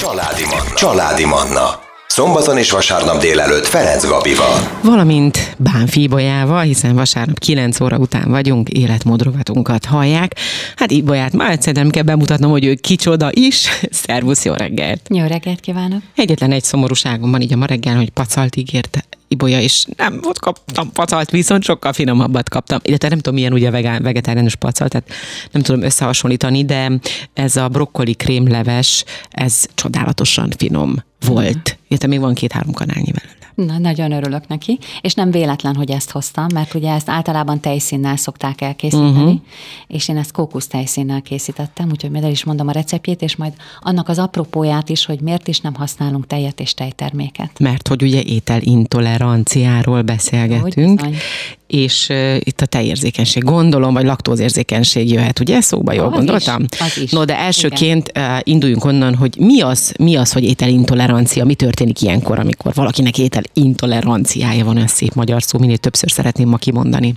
Családi Manna. Családi Manna. Szombaton és vasárnap délelőtt Ferenc Gabival. Valamint Bánfi Ibolyával, hiszen vasárnap 9 óra után vagyunk, életmódrovatunkat hallják. Hát Ibolyát már egyszer nem kell bemutatnom, hogy ő kicsoda is. Szervusz, jó reggelt! Jó reggelt kívánok! Egyetlen egy szomorúságom van így a ma reggel, hogy pacalt ígért Ibolya, és nem volt kaptam pacalt, viszont sokkal finomabbat kaptam. Illetve nem tudom, milyen ugye vegán, vegetáriánus pacal, tehát nem tudom összehasonlítani, de ez a brokkoli krémleves, ez csodálatosan finom volt. Illetve még van két-három kanálnyi belőle. Na, nagyon örülök neki, és nem véletlen, hogy ezt hoztam, mert ugye ezt általában tejszínnel szokták elkészíteni, uh-huh. és én ezt kókusz tejszínnel készítettem, úgyhogy majd el is mondom a receptjét, és majd annak az apropóját is, hogy miért is nem használunk tejet és tejterméket. Mert hogy ugye ételintoleranciáról beszélgetünk, és uh, itt a tejérzékenység, gondolom, vagy laktózérzékenység jöhet, ugye? Szóba jól az gondoltam? Is, az is. No, de elsőként uh, induljunk onnan, hogy mi az, mi az, hogy ételintolerancia, mi történik ilyenkor, amikor valakinek ételintoleranciája van, olyan szép magyar szó, minél többször szeretném ma kimondani.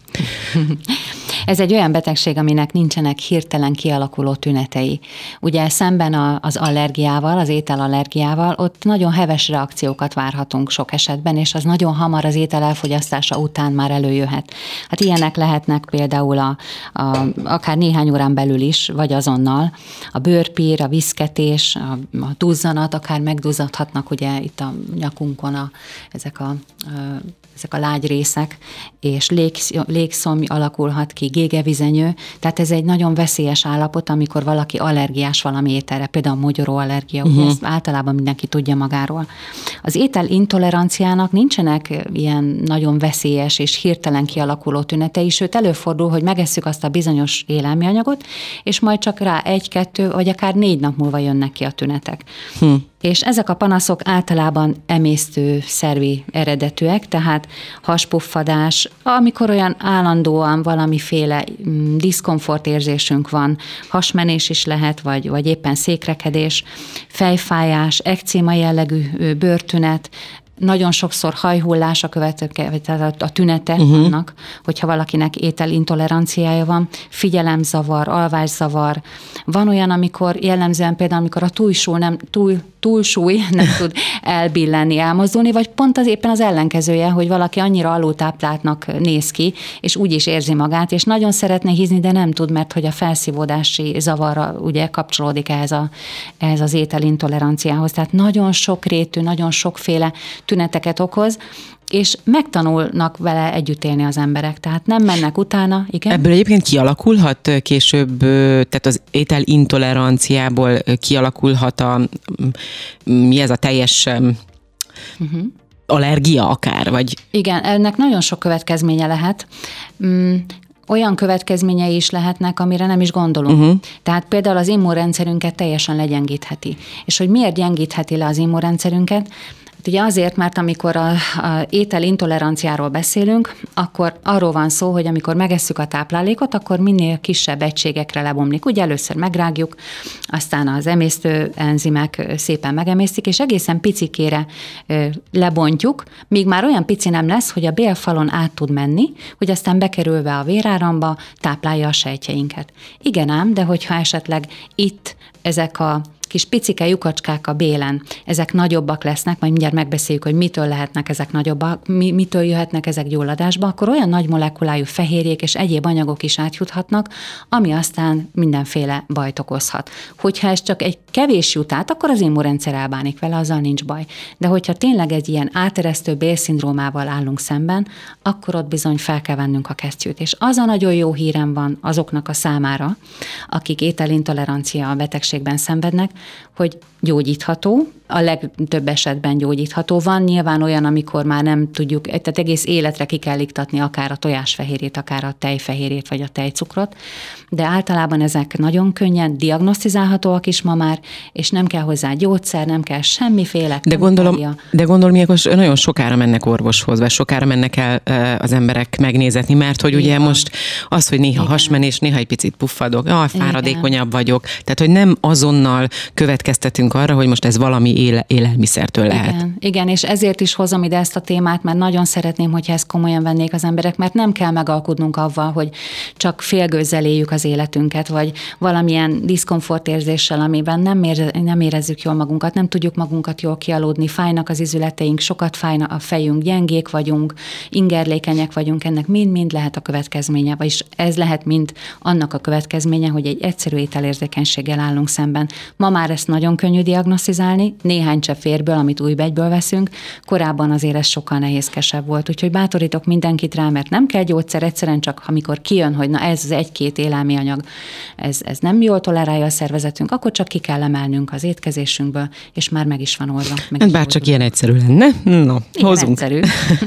Ez egy olyan betegség, aminek nincsenek hirtelen kialakuló tünetei. Ugye szemben a, az allergiával, az ételallergiával, ott nagyon heves reakciókat várhatunk sok esetben, és az nagyon hamar az étel elfogyasztása után már előjöhet. Hát ilyenek lehetnek például a, a, akár néhány órán belül is, vagy azonnal. A bőrpír, a viszketés, a, a duzzanat, akár megduzzadhatnak ugye itt a nyakunkon a, ezek a, a ezek a lágy részek, és légszomj alakulhat ki, gégevizenyő, tehát ez egy nagyon veszélyes állapot, amikor valaki allergiás valami ételre, például a mogyoró allergia, uh-huh. ezt általában mindenki tudja magáról. Az étel intoleranciának nincsenek ilyen nagyon veszélyes és hirtelen kialakuló tünetei, sőt előfordul, hogy megesszük azt a bizonyos élelmianyagot, és majd csak rá egy-kettő, vagy akár négy nap múlva jönnek ki a tünetek. Hm és ezek a panaszok általában emésztő szervi eredetűek, tehát haspuffadás, amikor olyan állandóan valamiféle mm, diszkomfortérzésünk van, hasmenés is lehet, vagy, vagy éppen székrekedés, fejfájás, ekcéma jellegű bőrtünet, nagyon sokszor hajhullás a következő, tehát a tünete uh-huh. annak, hogyha valakinek ételintoleranciája van, figyelemzavar, alvászavar. Van olyan, amikor jellemzően például, amikor a túlsúly nem, túl, túlsúly nem tud elbillenni, elmozdulni, vagy pont az éppen az ellenkezője, hogy valaki annyira alultápláltnak néz ki, és úgy is érzi magát, és nagyon szeretne hízni, de nem tud, mert hogy a felszívódási zavarra ugye kapcsolódik ehhez, a, ehhez az ételintoleranciához. Tehát nagyon sokrétű, nagyon sokféle tüneteket okoz, és megtanulnak vele együtt élni az emberek, tehát nem mennek utána. Igen? Ebből egyébként kialakulhat később, tehát az étel intoleranciából kialakulhat a, mi ez a teljes uh-huh. allergia akár, vagy? Igen, ennek nagyon sok következménye lehet. Mm, olyan következményei is lehetnek, amire nem is gondolunk. Uh-huh. Tehát például az immunrendszerünket teljesen legyengítheti. És hogy miért gyengítheti le az immunrendszerünket? Hát ugye azért, mert amikor a, a étel intoleranciáról beszélünk, akkor arról van szó, hogy amikor megesszük a táplálékot, akkor minél kisebb egységekre lebomlik. Ugye először megrágjuk, aztán az emésztő enzimek szépen megemésztik, és egészen picikére lebontjuk, míg már olyan pici nem lesz, hogy a bélfalon át tud menni, hogy aztán bekerülve a véráramba táplálja a sejtjeinket. Igen ám, de hogyha esetleg itt ezek a kis picike lyukacskák a bélen, ezek nagyobbak lesznek, majd mindjárt megbeszéljük, hogy mitől lehetnek ezek nagyobbak, mi, mitől jöhetnek ezek gyulladásba, akkor olyan nagy molekulájú fehérjék és egyéb anyagok is átjuthatnak, ami aztán mindenféle bajt okozhat. Hogyha ez csak egy kevés jut át, akkor az immunrendszer elbánik vele, azzal nincs baj. De hogyha tényleg egy ilyen áteresztő bélszindrómával állunk szemben, akkor ott bizony fel kell vennünk a kesztyűt. És az a nagyon jó hírem van azoknak a számára, akik ételintolerancia betegségben szenvednek, hogy gyógyítható, a legtöbb esetben gyógyítható van. Nyilván olyan, amikor már nem tudjuk, tehát egész életre ki kell iktatni akár a tojásfehérjét, akár a tejfehérjét, vagy a tejcukrot, de általában ezek nagyon könnyen diagnosztizálhatóak is ma már, és nem kell hozzá gyógyszer, nem kell semmiféle. De gondolom, de gondolom, hogy nagyon sokára mennek orvoshoz, vagy sokára mennek el az emberek megnézetni, mert hogy ugye Igen. most az, hogy néha Igen. hasmenés, néha egy picit puffadok, ah, fáradékonyabb Igen. vagyok, tehát hogy nem azonnal következtetünk arra, hogy most ez valami éle, élelmiszertől lehet. Igen, igen, és ezért is hozom ide ezt a témát, mert nagyon szeretném, hogyha ezt komolyan vennék az emberek, mert nem kell megalkudnunk avval, hogy csak félgőzzel éljük az életünket, vagy valamilyen diszkomfortérzéssel, amiben nem, érze, nem érezzük jól magunkat, nem tudjuk magunkat jól kialudni, fájnak az izületeink, sokat fájna a fejünk, gyengék vagyunk, ingerlékenyek vagyunk, ennek mind-mind lehet a következménye, vagyis ez lehet mind annak a következménye, hogy egy egyszerű ételérzékenységgel állunk szemben. Ma már ezt nagyon könnyű diagnosztizálni, néhány csepp vérből, amit új begyből veszünk, korábban azért ez sokkal nehézkesebb volt. Úgyhogy bátorítok mindenkit rá, mert nem kell gyógyszer, egyszerűen csak amikor kijön, hogy na ez az egy-két élelmi anyag, ez, ez nem jól tolerálja a szervezetünk, akkor csak ki kell emelnünk az étkezésünkből, és már meg is van oldva. Meg hát bár csak ilyen egyszerű lenne. No, Igen, hozunk. Egyszerű.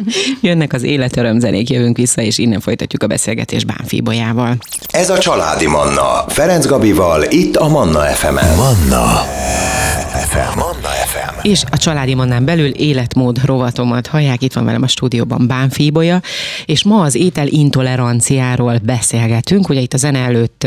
Jönnek az életörömzenék, jövünk vissza, és innen folytatjuk a beszélgetést Bánfi Bolyával. Ez a Családi Manna, Ferenc Gabival, itt a Manna FM-en. Manna FM. Manna FM. És a Családi Mannán belül életmód rovatomat hallják, itt van velem a stúdióban Bánfi Ibolya, és ma az étel intoleranciáról beszélgetünk. Ugye itt a zene előtt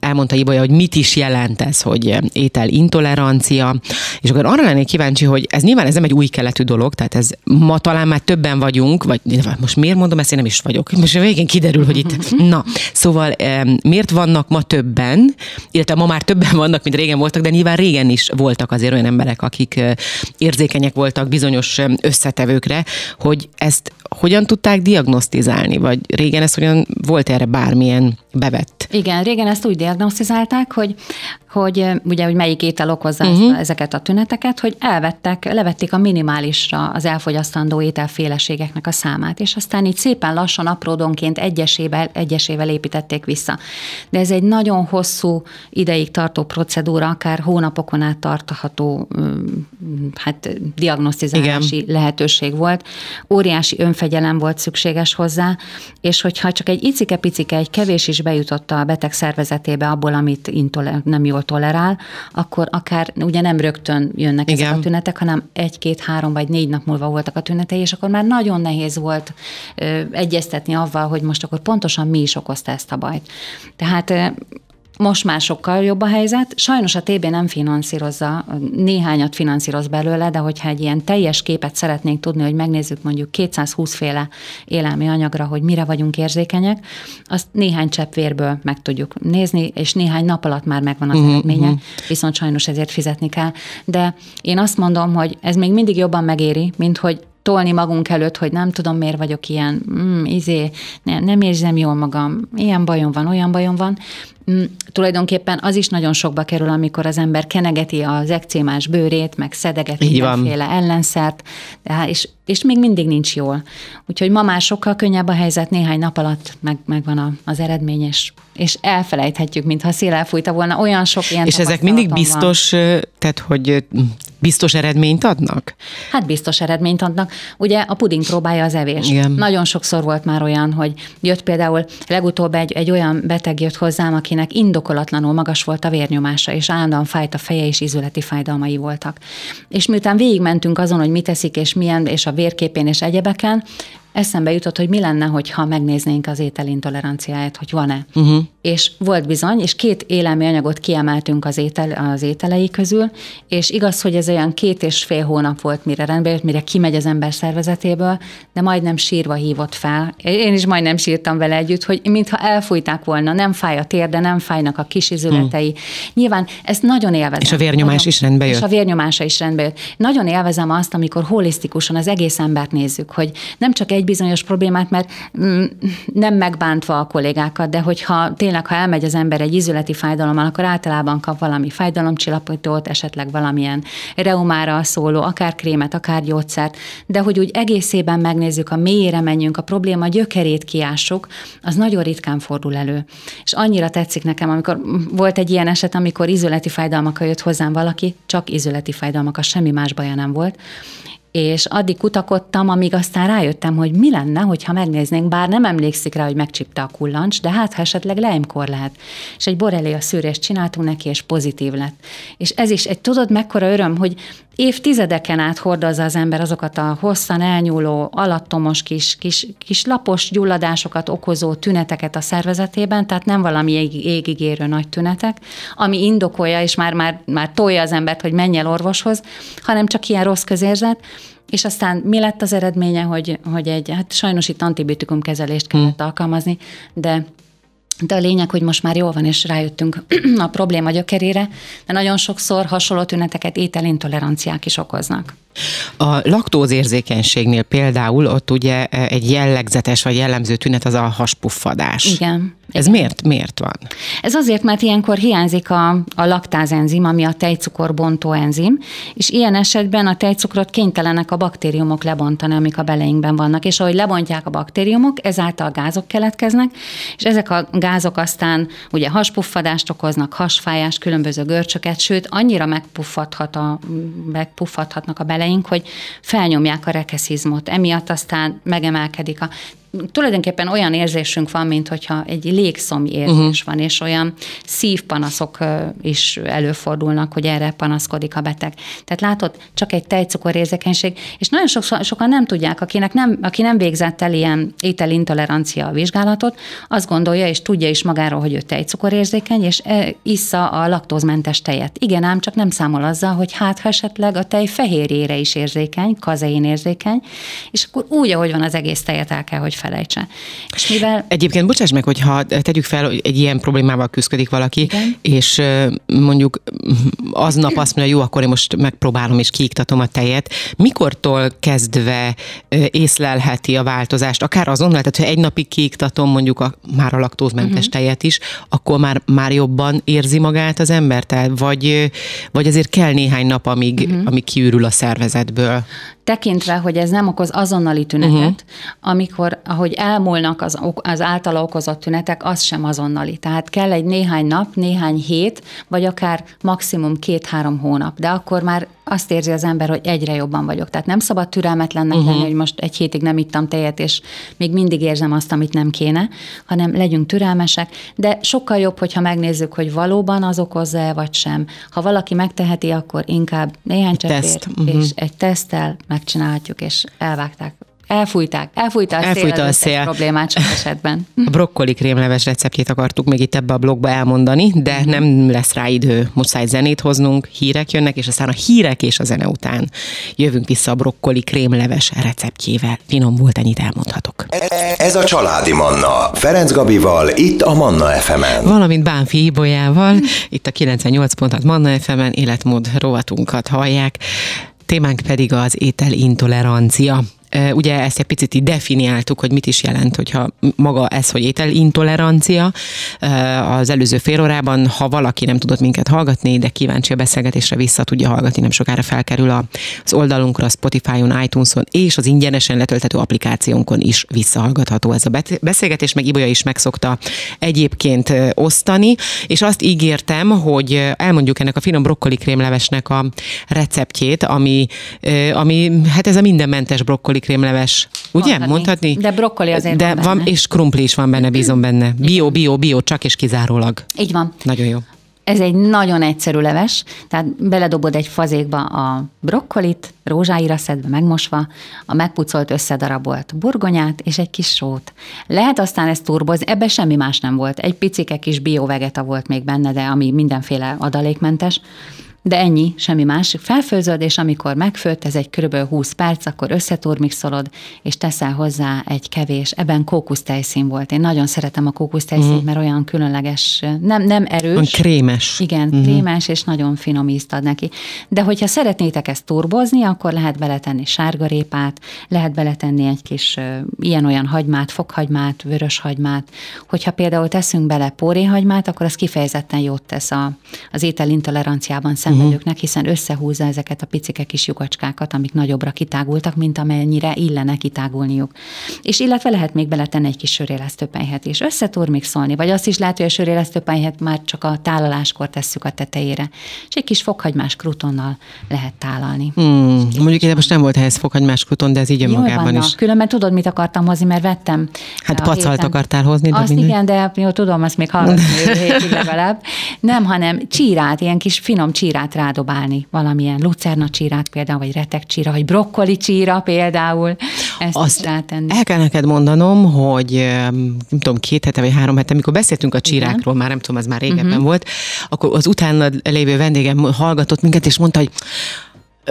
elmondta Ibolya, hogy mit is jelent ez, hogy étel intolerancia, és akkor arra lennék kíváncsi, hogy ez nyilván ez nem egy új keletű dolog, tehát ez ma talán már többen vagyunk, vagy most miért mondom ezt, én nem is vagyok. Most a végén kiderül, hogy itt, na, szóval miért vannak ma többen, illetve ma már többen vannak, mint régen voltak, de nyilván régen is voltak azért olyan emberek, akik érzékenyek voltak bizonyos összetevőkre, hogy ezt hogyan tudták diagnosztizálni, vagy régen ez hogyan volt erre bármilyen bevett? Igen, régen ezt úgy diagnosztizálták, hogy hogy ugye, hogy melyik étel okozza uh-huh. ezeket a tüneteket, hogy elvettek, levették a minimálisra az elfogyasztandó ételféleségeknek a számát, és aztán így szépen lassan apródonként egyesével, egyesével építették vissza. De ez egy nagyon hosszú ideig tartó procedúra, akár hónapokon át tartható hát, diagnosztizálási Igen. lehetőség volt. Óriási önfegyelem volt szükséges hozzá, és hogyha csak egy icike-picike, egy kevés is bejutott a beteg szervezetébe abból, amit intole, nem jól tolerál, akkor akár ugye nem rögtön jönnek Igen. ezek a tünetek, hanem egy-két-három vagy négy nap múlva voltak a tünetei, és akkor már nagyon nehéz volt ö, egyeztetni avval, hogy most akkor pontosan mi is okozta ezt a bajt. Tehát most már sokkal jobb a helyzet. Sajnos a TB nem finanszírozza, néhányat finanszíroz belőle, de hogyha egy ilyen teljes képet szeretnénk tudni, hogy megnézzük mondjuk 220 féle élelmi anyagra, hogy mire vagyunk érzékenyek, azt néhány csepp vérből meg tudjuk nézni, és néhány nap alatt már megvan az uh-huh, eredménye, uh-huh. viszont sajnos ezért fizetni kell. De én azt mondom, hogy ez még mindig jobban megéri, mint hogy tolni magunk előtt, hogy nem tudom, miért vagyok ilyen, mm, izé, ne, nem érzem jól magam, ilyen bajom van, olyan bajom van. Mm, tulajdonképpen az is nagyon sokba kerül, amikor az ember kenegeti az ekcémás bőrét, meg szedegeti mindenféle ellenszert, de, hát, és, és még mindig nincs jól. Úgyhogy ma már sokkal könnyebb a helyzet, néhány nap alatt meg, megvan a, az eredmény, és, és elfelejthetjük, mintha szél elfújta volna. Olyan sok ilyen És ezek mindig biztos, van. tehát hogy biztos eredményt adnak? Hát biztos eredményt adnak. Ugye a puding próbálja az evés. Igen. Nagyon sokszor volt már olyan, hogy jött például legutóbb egy, egy olyan beteg jött hozzám, akinek indokolatlanul magas volt a vérnyomása, és állandóan fájt a feje, és izületi fájdalmai voltak. És miután végigmentünk azon, hogy mit teszik, és milyen, és a vérképén, és egyebeken, eszembe jutott, hogy mi lenne, hogyha megnéznénk az ételintoleranciáját, hogy van-e. Uh-huh. És volt bizony, és két élelmi anyagot kiemeltünk az, étel, az ételei közül, és igaz, hogy ez olyan két és fél hónap volt, mire rendbe jött, mire kimegy az ember szervezetéből, de majdnem sírva hívott fel. Én is majdnem sírtam vele együtt, hogy mintha elfújták volna, nem fáj a térde, nem fájnak a kis izületei. Hmm. Nyilván ezt nagyon élvezem. És a vérnyomás nagyon, is rendbe jött. És a vérnyomása is rendbe jött. Nagyon élvezem azt, amikor holisztikusan az egész embert nézzük, hogy nem csak egy egy bizonyos problémát, mert mm, nem megbántva a kollégákat, de hogyha tényleg, ha elmegy az ember egy izületi fájdalommal, akkor általában kap valami fájdalomcsillapítót, esetleg valamilyen reumára szóló, akár krémet, akár gyógyszert, de hogy úgy egészében megnézzük, a mélyére menjünk, a probléma gyökerét kiássuk, az nagyon ritkán fordul elő. És annyira tetszik nekem, amikor volt egy ilyen eset, amikor izületi fájdalmakkal jött hozzám valaki, csak izületi fájdalmakkal, semmi más baja nem volt, és addig kutakodtam, amíg aztán rájöttem, hogy mi lenne, hogyha megnéznénk, bár nem emlékszik rá, hogy megcsipte a kullancs, de hát ha esetleg lejmkor lehet. És egy borelia szűrést csináltunk neki, és pozitív lett. És ez is egy, tudod, mekkora öröm, hogy évtizedeken át hordozza az ember azokat a hosszan elnyúló, alattomos kis, kis, kis lapos gyulladásokat okozó tüneteket a szervezetében, tehát nem valami égigérő nagy tünetek, ami indokolja, és már, már, már tolja az embert, hogy menj el orvoshoz, hanem csak ilyen rossz közérzet, és aztán mi lett az eredménye, hogy, hogy egy, hát sajnos itt antibiotikum kezelést kellett hmm. alkalmazni, de de a lényeg, hogy most már jól van, és rájöttünk a probléma gyökerére, de nagyon sokszor hasonló tüneteket ételintoleranciák is okoznak. A laktózérzékenységnél például ott ugye egy jellegzetes vagy jellemző tünet az a haspuffadás. Igen. Ez igen. miért, miért van? Ez azért, mert ilyenkor hiányzik a, a laktázenzim, ami a tejcukor bontó enzim, és ilyen esetben a tejcukrot kénytelenek a baktériumok lebontani, amik a beleinkben vannak, és ahogy lebontják a baktériumok, ezáltal gázok keletkeznek, és ezek a gázok aztán ugye haspuffadást okoznak, hasfájást, különböző görcsöket, sőt, annyira megpuffadhat a, megpuffadhatnak a beleink, hogy felnyomják a rekeszizmot. Emiatt aztán megemelkedik a tulajdonképpen olyan érzésünk van, mint hogyha egy légszomj érzés uh-huh. van, és olyan szívpanaszok is előfordulnak, hogy erre panaszkodik a beteg. Tehát látod, csak egy tejcukorérzékenység, és nagyon sok, sokan nem tudják, akinek nem, aki nem végzett el ilyen ételintolerancia vizsgálatot, azt gondolja és tudja is magáról, hogy ő tejcukorérzékeny, és issza a laktózmentes tejet. Igen, ám csak nem számol azzal, hogy hát ha esetleg a tej fehérjére is érzékeny, kazein érzékeny, és akkor úgy, ahogy van az egész tejet el kell, hogy felejtse. És mivel... Egyébként bocsáss meg, hogyha tegyük fel, hogy egy ilyen problémával küzdik valaki, Igen. és mondjuk aznap azt mondja, jó, akkor én most megpróbálom és kiiktatom a tejet. Mikortól kezdve észlelheti a változást? Akár azonnal, tehát ha egy napig kiiktatom mondjuk a, már a laktózmentes uh-huh. tejet is, akkor már, már jobban érzi magát az ember? Tehát vagy, vagy azért kell néhány nap, amíg, uh-huh. amíg kiürül a szervezetből? tekintve, hogy ez nem okoz azonnali tünetet, uh-huh. amikor, ahogy elmúlnak az, az általa okozott tünetek, az sem azonnali. Tehát kell egy néhány nap, néhány hét, vagy akár maximum két-három hónap, de akkor már azt érzi az ember, hogy egyre jobban vagyok. Tehát nem szabad türelmetlennek uh-huh. lenni, hogy most egy hétig nem ittam tejet, és még mindig érzem azt, amit nem kéne, hanem legyünk türelmesek, de sokkal jobb, hogyha megnézzük, hogy valóban az okozza vagy sem. Ha valaki megteheti, akkor inkább néhány cseppér, uh-huh. és egy teszttel megcsinálhatjuk, és elvágták Elfújták, elfújta a Elfújta szél, a szél. problémát sok esetben. A brokkoli krémleves receptjét akartuk még itt ebbe a blogba elmondani, de mm. nem lesz rá idő. Muszáj zenét hoznunk, hírek jönnek, és aztán a hírek és a zene után jövünk vissza a brokkoli krémleves receptjével. Finom volt, ennyit elmondhatok. Ez a Családi Manna. Ferenc Gabival, itt a Manna FM-en. Valamint Bánfi Ibolyával, itt a 98 pontat Manna FM-en életmód rovatunkat hallják. Témánk pedig az ételintolerancia. Ugye ezt egy picit így definiáltuk, hogy mit is jelent, hogyha maga ez, hogy ételintolerancia. Az előző fél órában, ha valaki nem tudott minket hallgatni, de kíváncsi a beszélgetésre vissza tudja hallgatni, nem sokára felkerül az oldalunkra, a Spotify-on, iTunes-on és az ingyenesen letölthető applikációnkon is visszahallgatható ez a beszélgetés, meg Ibolya is megszokta egyébként osztani, és azt ígértem, hogy elmondjuk ennek a finom brokkoli krémlevesnek a receptjét, ami, ami hát ez a mindenmentes brokkoli krémleves, ugye? Mondhatni. Mondhatni? De brokkoli azért De van, van és krumpli is van benne, bízom benne. Bio, bio, bio, csak és kizárólag. Így van. Nagyon jó. Ez egy nagyon egyszerű leves, tehát beledobod egy fazékba a brokkolit, rózsáira szedve, megmosva, a megpucolt összedarabolt burgonyát és egy kis sót. Lehet aztán ezt turbozni, ebbe semmi más nem volt. Egy picike kis biovegeta volt még benne, de ami mindenféle adalékmentes de ennyi, semmi másik. Felfőzöd, és amikor megfőtt, ez egy kb. 20 perc, akkor összeturmixolod, és teszel hozzá egy kevés, ebben kókusztejszín volt. Én nagyon szeretem a kókusztejszínt, mm. mert olyan különleges, nem, nem erős. Olyan krémes. Igen, mm. krémes, és nagyon finom ízt ad neki. De hogyha szeretnétek ezt turbozni, akkor lehet beletenni sárgarépát, lehet beletenni egy kis ilyen-olyan hagymát, fokhagymát, vöröshagymát. Hogyha például teszünk bele póréhagymát, akkor az kifejezetten jót tesz a, az ételintoleranciában szemben szenvedőknek, hiszen összehúzza ezeket a picike kis lyukacskákat, amik nagyobbra kitágultak, mint amennyire illene kitágulniuk. És illetve lehet még beletenni egy kis sörélesztőpenyhet is. Össze tud még szólni, vagy azt is lehet, hogy a sörélesztőpenyhet már csak a tálaláskor tesszük a tetejére. És egy kis fokhagymás krutonnal lehet tálalni. Hmm, mondjuk ide most nem volt ehhez fokhagymás kruton, de ez így önmagában is. Különben tudod, mit akartam hozni, mert vettem. Hát pacalt akartál hozni, de Azt minden. igen, de jó, tudom, azt még hallgatni legalább. Nem, hanem csírát, ilyen kis finom csírát rádobálni, valamilyen lucerna csírát például, vagy retek csíra, vagy brokkoli csíra például. Ezt azt rátenni. El kell neked mondanom, hogy nem tudom, két hete vagy három hete, amikor beszéltünk a csirákról, igen. már nem tudom, az már régebben uh-huh. volt, akkor az utána lévő vendégem hallgatott minket, és mondta, hogy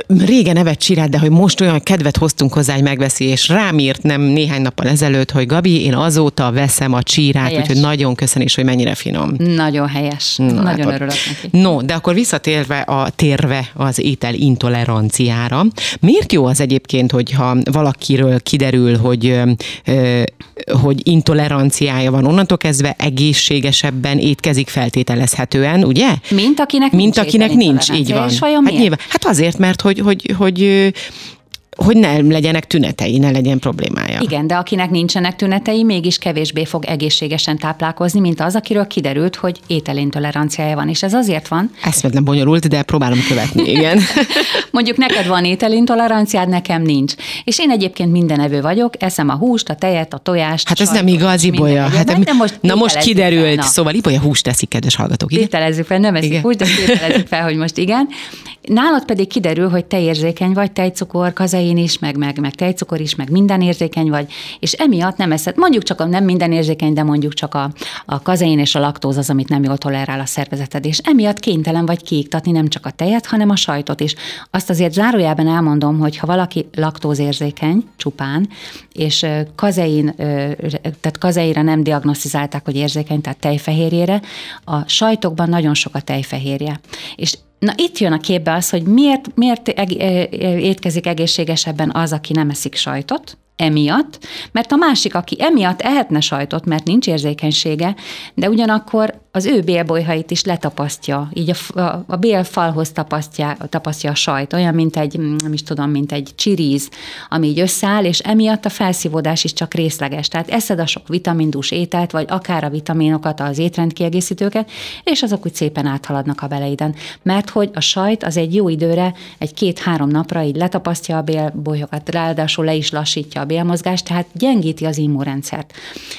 régen nevet csirát, de hogy most olyan kedvet hoztunk hozzá, hogy megveszi, és rám írt nem néhány nappal ezelőtt, hogy Gabi, én azóta veszem a csírát, úgyhogy nagyon köszönöm, és hogy mennyire finom. Nagyon helyes. Na, nagyon hát, örülök neki. No, de akkor visszatérve a térve az étel intoleranciára. Miért jó az egyébként, hogyha valakiről kiderül, hogy, hogy intoleranciája van, onnantól kezdve egészségesebben étkezik feltételezhetően, ugye? Mint akinek Mint nincs akinek nincs, így van. És vajon hát, nyilván, hát azért, mert hogy, hogy, hogy hogy nem legyenek tünetei, ne legyen problémája. Igen, de akinek nincsenek tünetei, mégis kevésbé fog egészségesen táplálkozni, mint az, akiről kiderült, hogy ételintoleranciája van. És ez azért van. nem bonyolult, de próbálom követni, igen. Mondjuk neked van ételintoleranciád, nekem nincs. És én egyébként mindenevő vagyok, eszem a húst, a tejet, a tojást. Hát ez nem igaz, Ibolya. Hát, de most na most kiderült, fel, na. szóval Ibolya húst teszik, kedves hallgatók. Tételezzük fel, nem eszik húst, de tételezzük fel, hogy most igen. Nálad pedig kiderül, hogy te érzékeny vagy, tejcukor, kazein is, meg, meg, meg tejcukor is, meg minden érzékeny vagy, és emiatt nem eszed, mondjuk csak a nem minden érzékeny, de mondjuk csak a, a kazein és a laktóz az, amit nem jól tolerál a szervezeted, és emiatt kénytelen vagy kiiktatni nem csak a tejet, hanem a sajtot is. Azt azért zárójában elmondom, hogy ha valaki laktózérzékeny csupán, és kazein, tehát kazeinra nem diagnosztizálták, hogy érzékeny, tehát tejfehérjére, a sajtokban nagyon sok a tejfehérje. És Na itt jön a képbe az, hogy miért, miért étkezik egészségesebben az, aki nem eszik sajtot, emiatt, mert a másik, aki emiatt ehetne sajtot, mert nincs érzékenysége, de ugyanakkor az ő bélbolyhait is letapasztja, így a, a, a bélfalhoz tapasztja, tapasztja a sajt, olyan, mint egy, mm, nem is tudom, mint egy csiríz, ami így összeáll, és emiatt a felszívódás is csak részleges. Tehát eszed a sok vitamindús ételt, vagy akár a vitaminokat, az étrendkiegészítőket, és azok úgy szépen áthaladnak a beleiden. Mert hogy a sajt az egy jó időre, egy két-három napra így letapasztja a bélbolyhokat, ráadásul le is lassítja a bélmozgást, tehát gyengíti az immunrendszert.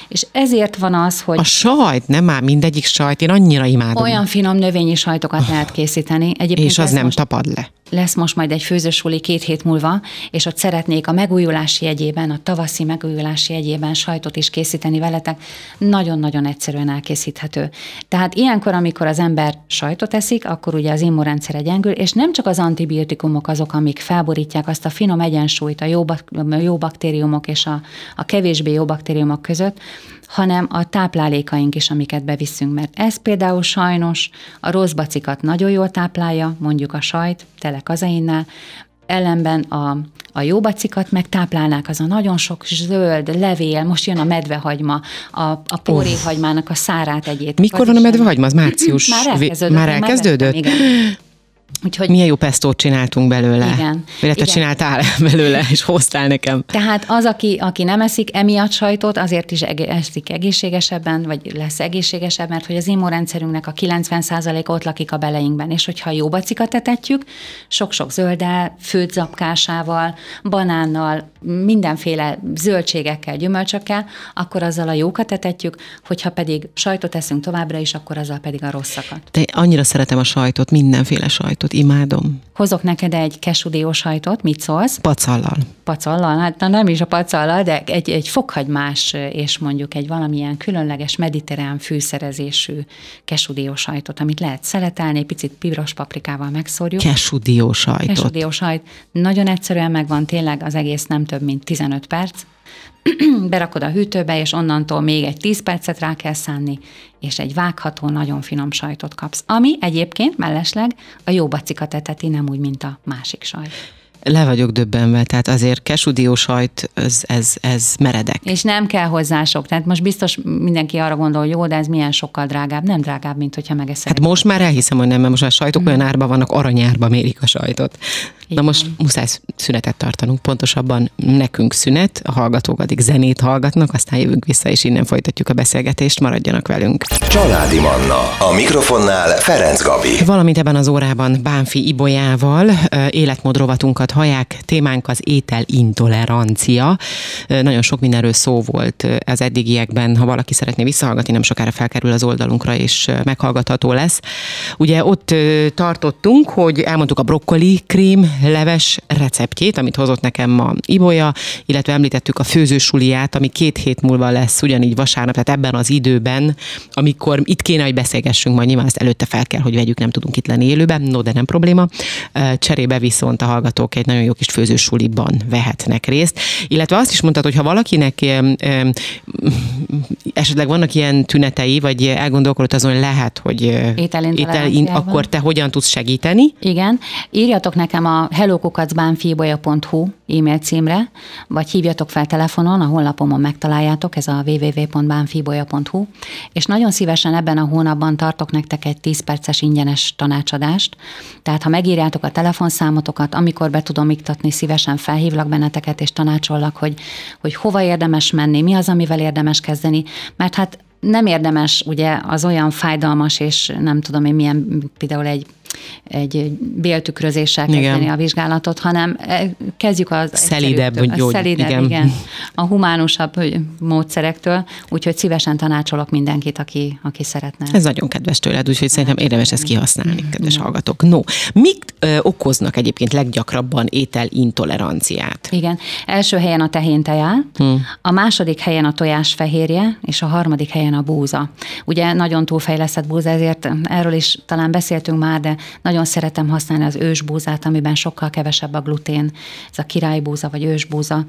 És ezért van az, hogy... A sajt, nem már mindegyik sajt én annyira imádom. Olyan finom növényi sajtokat lehet készíteni. Egyébként és az nem most, tapad le. Lesz most majd egy főzősuli két hét múlva, és ott szeretnék a megújulási jegyében, a tavaszi megújulási jegyében sajtot is készíteni veletek. Nagyon-nagyon egyszerűen elkészíthető. Tehát ilyenkor, amikor az ember sajtot eszik, akkor ugye az immunrendszere gyengül, és nem csak az antibiotikumok azok, amik felborítják azt a finom egyensúlyt a jó, bak- jó baktériumok és a, a kevésbé jó baktériumok között, hanem a táplálékaink is, amiket beviszünk, mert ez például sajnos a rossz bacikat nagyon jól táplálja, mondjuk a sajt, tele kazainnál, ellenben a, a jó bacikat meg táplálnák az a nagyon sok zöld levél, most jön a medvehagyma, a, a póréhagymának a szárát egyét. Mikor van a medvehagyma? Az március? Már elkezdődött. Már elkezdődött? Már vettem, igen. Úgyhogy... Milyen jó pestót csináltunk belőle. Igen. Illetve igen. csináltál belőle, és hoztál nekem. Tehát az, aki, aki nem eszik emiatt sajtot, azért is eszik egészségesebben, vagy lesz egészségesebb, mert hogy az immunrendszerünknek a 90%-a ott lakik a beleinkben, és hogyha jó bacikat etetjük, sok-sok zölddel, főtt zapkásával, banánnal, mindenféle zöldségekkel, gyümölcsökkel, akkor azzal a jókat etetjük, hogyha pedig sajtot eszünk továbbra is, akkor azzal pedig a rosszakat. De annyira szeretem a sajtot, mindenféle sajtot, imádom. Hozok neked egy kesudió sajtot, mit szólsz? Pacallal. Pacallal, hát na nem is a pacallal, de egy, egy fokhagymás és mondjuk egy valamilyen különleges mediterrán fűszerezésű kesudió sajtot, amit lehet szeletelni, picit piros paprikával megszórjuk. Kesudió sajtot. Kesudió sajt. Nagyon egyszerűen megvan, tényleg az egész nem több, mint 15 perc. Berakod a hűtőbe, és onnantól még egy 10 percet rá kell szánni, és egy vágható, nagyon finom sajtot kapsz. Ami egyébként mellesleg a jó bacikat eteti, nem úgy, mint a másik sajt. Le vagyok döbbenve, tehát azért kesudió sajt, ez, ez, ez meredek. És nem kell hozzá sok. Tehát most biztos mindenki arra gondol, hogy jó, de ez milyen sokkal drágább. Nem drágább, mint hogyha megeszed. Hát most már elhiszem, hogy nem, mert most a sajtok mm. olyan árban vannak, aranyárba mérik a sajtot. Na most muszáj szünetet tartanunk, pontosabban nekünk szünet, a hallgatók addig zenét hallgatnak, aztán jövünk vissza, és innen folytatjuk a beszélgetést, maradjanak velünk. Családi Manna, a mikrofonnál Ferenc Gabi. Valamint ebben az órában Bánfi Ibolyával életmódrovatunkat haják, témánk az étel intolerancia. Nagyon sok mindenről szó volt az eddigiekben, ha valaki szeretné visszahallgatni, nem sokára felkerül az oldalunkra, és meghallgatható lesz. Ugye ott tartottunk, hogy elmondtuk a brokkoli krém leves receptjét, amit hozott nekem ma Ibolya, illetve említettük a főzősuliát, ami két hét múlva lesz ugyanígy vasárnap, tehát ebben az időben, amikor itt kéne, hogy beszélgessünk, majd nyilván ezt előtte fel kell, hogy vegyük, nem tudunk itt lenni élőben, no, de nem probléma. Cserébe viszont a hallgatók egy nagyon jó kis főzősuliban vehetnek részt. Illetve azt is mondtad, hogy ha valakinek esetleg vannak ilyen tünetei, vagy elgondolkodott azon, hogy lehet, hogy étel, akkor te hogyan tudsz segíteni? Igen, írjatok nekem a hellokukacbánfibolya.hu e-mail címre, vagy hívjatok fel telefonon, a honlapomon megtaláljátok, ez a www.bánfibolya.hu, és nagyon szívesen ebben a hónapban tartok nektek egy 10 perces ingyenes tanácsadást. Tehát ha megírjátok a telefonszámotokat, amikor be tudom iktatni, szívesen felhívlak benneteket, és tanácsollak, hogy, hogy hova érdemes menni, mi az, amivel érdemes kezdeni, mert hát nem érdemes ugye az olyan fájdalmas, és nem tudom én milyen, például egy egy béltükrözéssel kezdeni igen. a vizsgálatot, hanem e, kezdjük az szelidebb, hogy gyógy, szelidebb, igen. igen. A humánusabb módszerektől, úgyhogy szívesen tanácsolok mindenkit, aki, aki szeretne. Ez nagyon kedves tőled, úgyhogy szerintem érdemes ezt kihasználni, kedves hallgatók. No, mik ö, okoznak egyébként leggyakrabban ételintoleranciát? Igen, első helyen a tehén áll, hmm. a második helyen a tojás fehérje, és a harmadik helyen a búza. Ugye nagyon túlfejlesztett búza, ezért erről is talán beszéltünk már, de nagyon szeretem használni az ősbúzát, amiben sokkal kevesebb a glutén, ez a királybúza vagy ősbúza.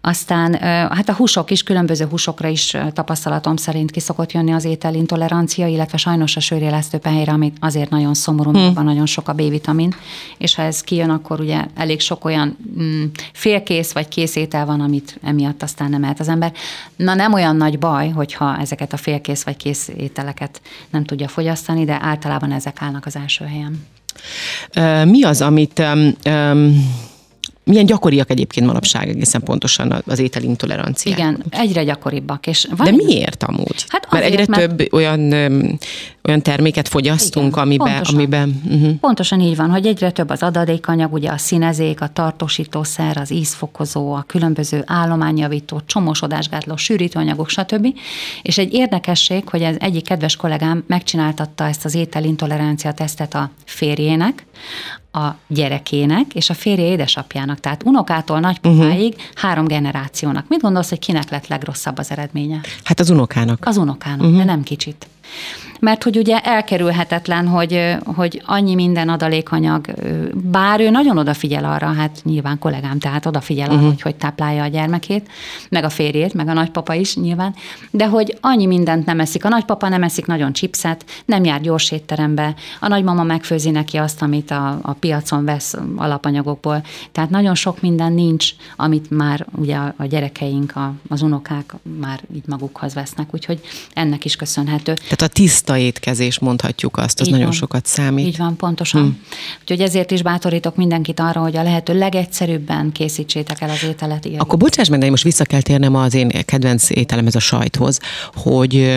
Aztán hát a húsok is, különböző húsokra is tapasztalatom szerint ki szokott jönni az ételintolerancia, illetve sajnos a sörélesztő pehér, ami azért nagyon szomorú, hmm. van nagyon sok a B-vitamin, és ha ez kijön, akkor ugye elég sok olyan mm, félkész vagy kész étel van, amit emiatt aztán nem ehet az ember. Na nem olyan nagy baj, hogyha ezeket a félkész vagy kész ételeket nem tudja fogyasztani, de általában ezek állnak az első helyen. Mi az, amit milyen gyakoriak egyébként manapság egészen pontosan az ételintoleranciák? Igen, egyre gyakoribbak. És van De miért amúgy? Hát azért, mert egyre mert... több olyan, olyan terméket fogyasztunk, Igen, amiben... Pontosan. amiben uh-huh. pontosan így van, hogy egyre több az adalékanyag, ugye a színezék, a tartósítószer, az ízfokozó, a különböző állományjavító, csomósodásgátló, sűrítőanyagok, stb. És egy érdekesség, hogy az egyik kedves kollégám megcsináltatta ezt az ételintolerancia tesztet a férjének, a gyerekének és a férje édesapjának, tehát unokától nagypapáig uh-huh. három generációnak. Mit gondolsz, hogy kinek lett legrosszabb az eredménye? Hát az unokának. Az unokának, uh-huh. de nem kicsit mert hogy ugye elkerülhetetlen, hogy, hogy annyi minden adalékanyag, bár ő nagyon odafigyel arra, hát nyilván kollégám, tehát odafigyel uh-huh. arra, mhm. hogy hogy táplálja a gyermekét, meg a férjét, meg a nagypapa is nyilván, de hogy annyi mindent nem eszik. A nagypapa nem eszik nagyon chipset, nem jár gyors étterembe, a nagymama megfőzi neki azt, amit a, a piacon vesz alapanyagokból. Tehát nagyon sok minden nincs, amit már ugye a, a gyerekeink, a, az unokák már így magukhoz vesznek, úgyhogy ennek is köszönhető. Tehát a tiszt tiszta étkezés, mondhatjuk azt, az Így nagyon van. sokat számít. Így van, pontosan. Hm. Úgyhogy ezért is bátorítok mindenkit arra, hogy a lehető legegyszerűbben készítsétek el az ételet. Ilyen. Akkor bocsáss meg, de most vissza kell térnem az én kedvenc ételemhez a sajthoz, hogy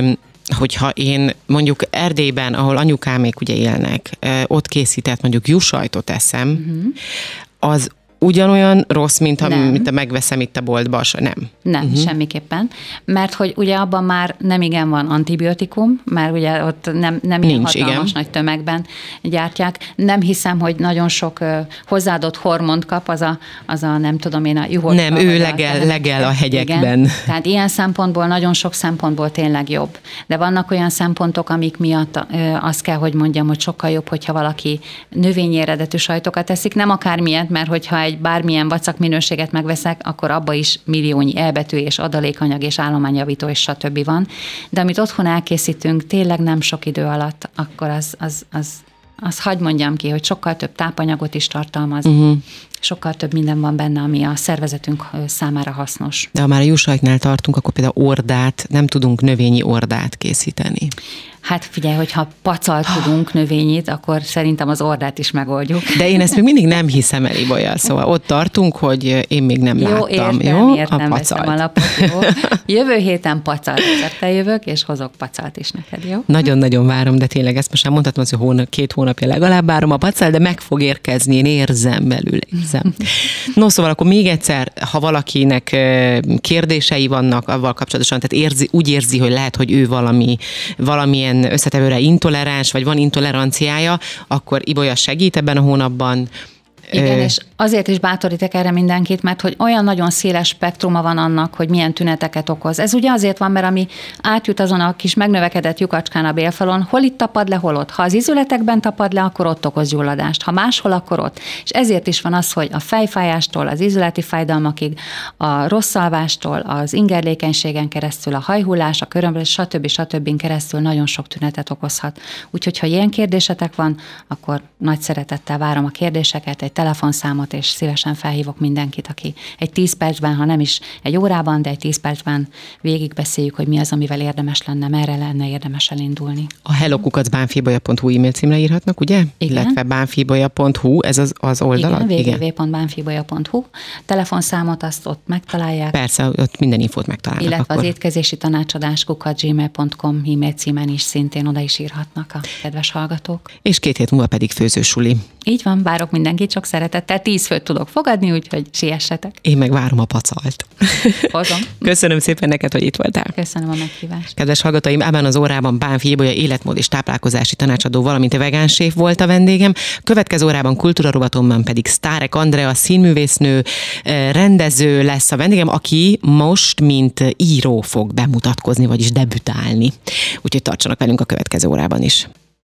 hogyha én mondjuk Erdélyben, ahol anyukámék ugye élnek, ott készített mondjuk jussajtot eszem, uh-huh. az ugyanolyan rossz, mint amit a megveszem itt a boltba? Nem. Nem, uh-huh. semmiképpen. Mert hogy ugye abban már nem igen van antibiotikum, mert ugye ott nem, nem ilyen Nincs, hatalmas igen. nagy tömegben gyártják. Nem hiszem, hogy nagyon sok uh, hozzáadott hormont kap az a, az a nem tudom én a juhos. Nem, ő legel, a, legel a hegyekben. Igen. Tehát ilyen szempontból, nagyon sok szempontból tényleg jobb. De vannak olyan szempontok, amik miatt uh, azt kell, hogy mondjam, hogy sokkal jobb, hogyha valaki növényi eredetű sajtokat eszik, nem akármilyet, mert hogyha egy egy bármilyen vacak minőséget megveszek, akkor abba is milliónyi elbetű és adalékanyag és állományjavító és stb. van. De amit otthon elkészítünk tényleg nem sok idő alatt, akkor az, az, az azt hagyd mondjam ki, hogy sokkal több tápanyagot is tartalmaz, uh-huh sokkal több minden van benne, ami a szervezetünk számára hasznos. De ha már a jussajknál tartunk, akkor például ordát, nem tudunk növényi ordát készíteni. Hát figyelj, hogyha pacal tudunk növényit, akkor szerintem az ordát is megoldjuk. De én ezt még mindig nem hiszem el, Ibolya, szóval ott tartunk, hogy én még nem jó, láttam. Értem, jó, értem, a pacalt. A lapot, jó. Jövő héten pacalt recepttel jövök, és hozok pacalt is neked, jó? Nagyon-nagyon várom, de tényleg ezt most már mondhatom, hogy hónap, két hónapja legalább várom a pacal, de meg fog érkezni, én érzem belül, érzem. No, szóval akkor még egyszer, ha valakinek kérdései vannak avval kapcsolatosan, tehát érzi, úgy érzi, hogy lehet, hogy ő valami, valamilyen valamilyen összetevőre intoleráns, vagy van intoleranciája, akkor Ibolya segít ebben a hónapban, igen, és azért is bátorítek erre mindenkit, mert hogy olyan nagyon széles spektruma van annak, hogy milyen tüneteket okoz. Ez ugye azért van, mert ami átjut azon a kis megnövekedett lyukacskán a bélfalon, hol itt tapad le, hol ott. Ha az izületekben tapad le, akkor ott okoz gyulladást, ha máshol, akkor ott. És ezért is van az, hogy a fejfájástól, az izületi fájdalmakig, a rossz alvástól, az ingerlékenységen keresztül, a hajhullás, a körömlés, stb. stb. keresztül nagyon sok tünetet okozhat. Úgyhogy, ha ilyen kérdésetek van, akkor nagy szeretettel várom a kérdéseket, egy telefonszámot, és szívesen felhívok mindenkit, aki egy tíz percben, ha nem is egy órában, de egy tíz percben végigbeszéljük, hogy mi az, amivel érdemes lenne, merre lenne érdemes elindulni. A hellokukacbánfibolya.hu e-mail címre írhatnak, ugye? Igen. Illetve bánfibolya.hu, ez az, az oldal? Igen, www.bánfibolya.hu. Telefonszámot azt ott megtalálják. Persze, ott minden infót megtalálnak. Illetve akkor. az étkezési tanácsadás gmail.com e-mail címen is szintén oda is írhatnak a kedves hallgatók. És két hét múlva pedig főzősuli. Így van, várok mindenkit sok szeretettel. Tíz főt tudok fogadni, úgyhogy siessetek. Én meg várom a pacalt. Hozom. Köszönöm szépen neked, hogy itt voltál. Köszönöm a meghívást. Kedves hallgatóim, ebben az órában Bánfi Ibolya életmód és táplálkozási tanácsadó, valamint a vegánséf volt a vendégem. Következő órában kultúrarovatomban pedig Sztárek Andrea, színművésznő, eh, rendező lesz a vendégem, aki most, mint író fog bemutatkozni, vagyis debütálni. Úgyhogy tartsanak velünk a következő órában is.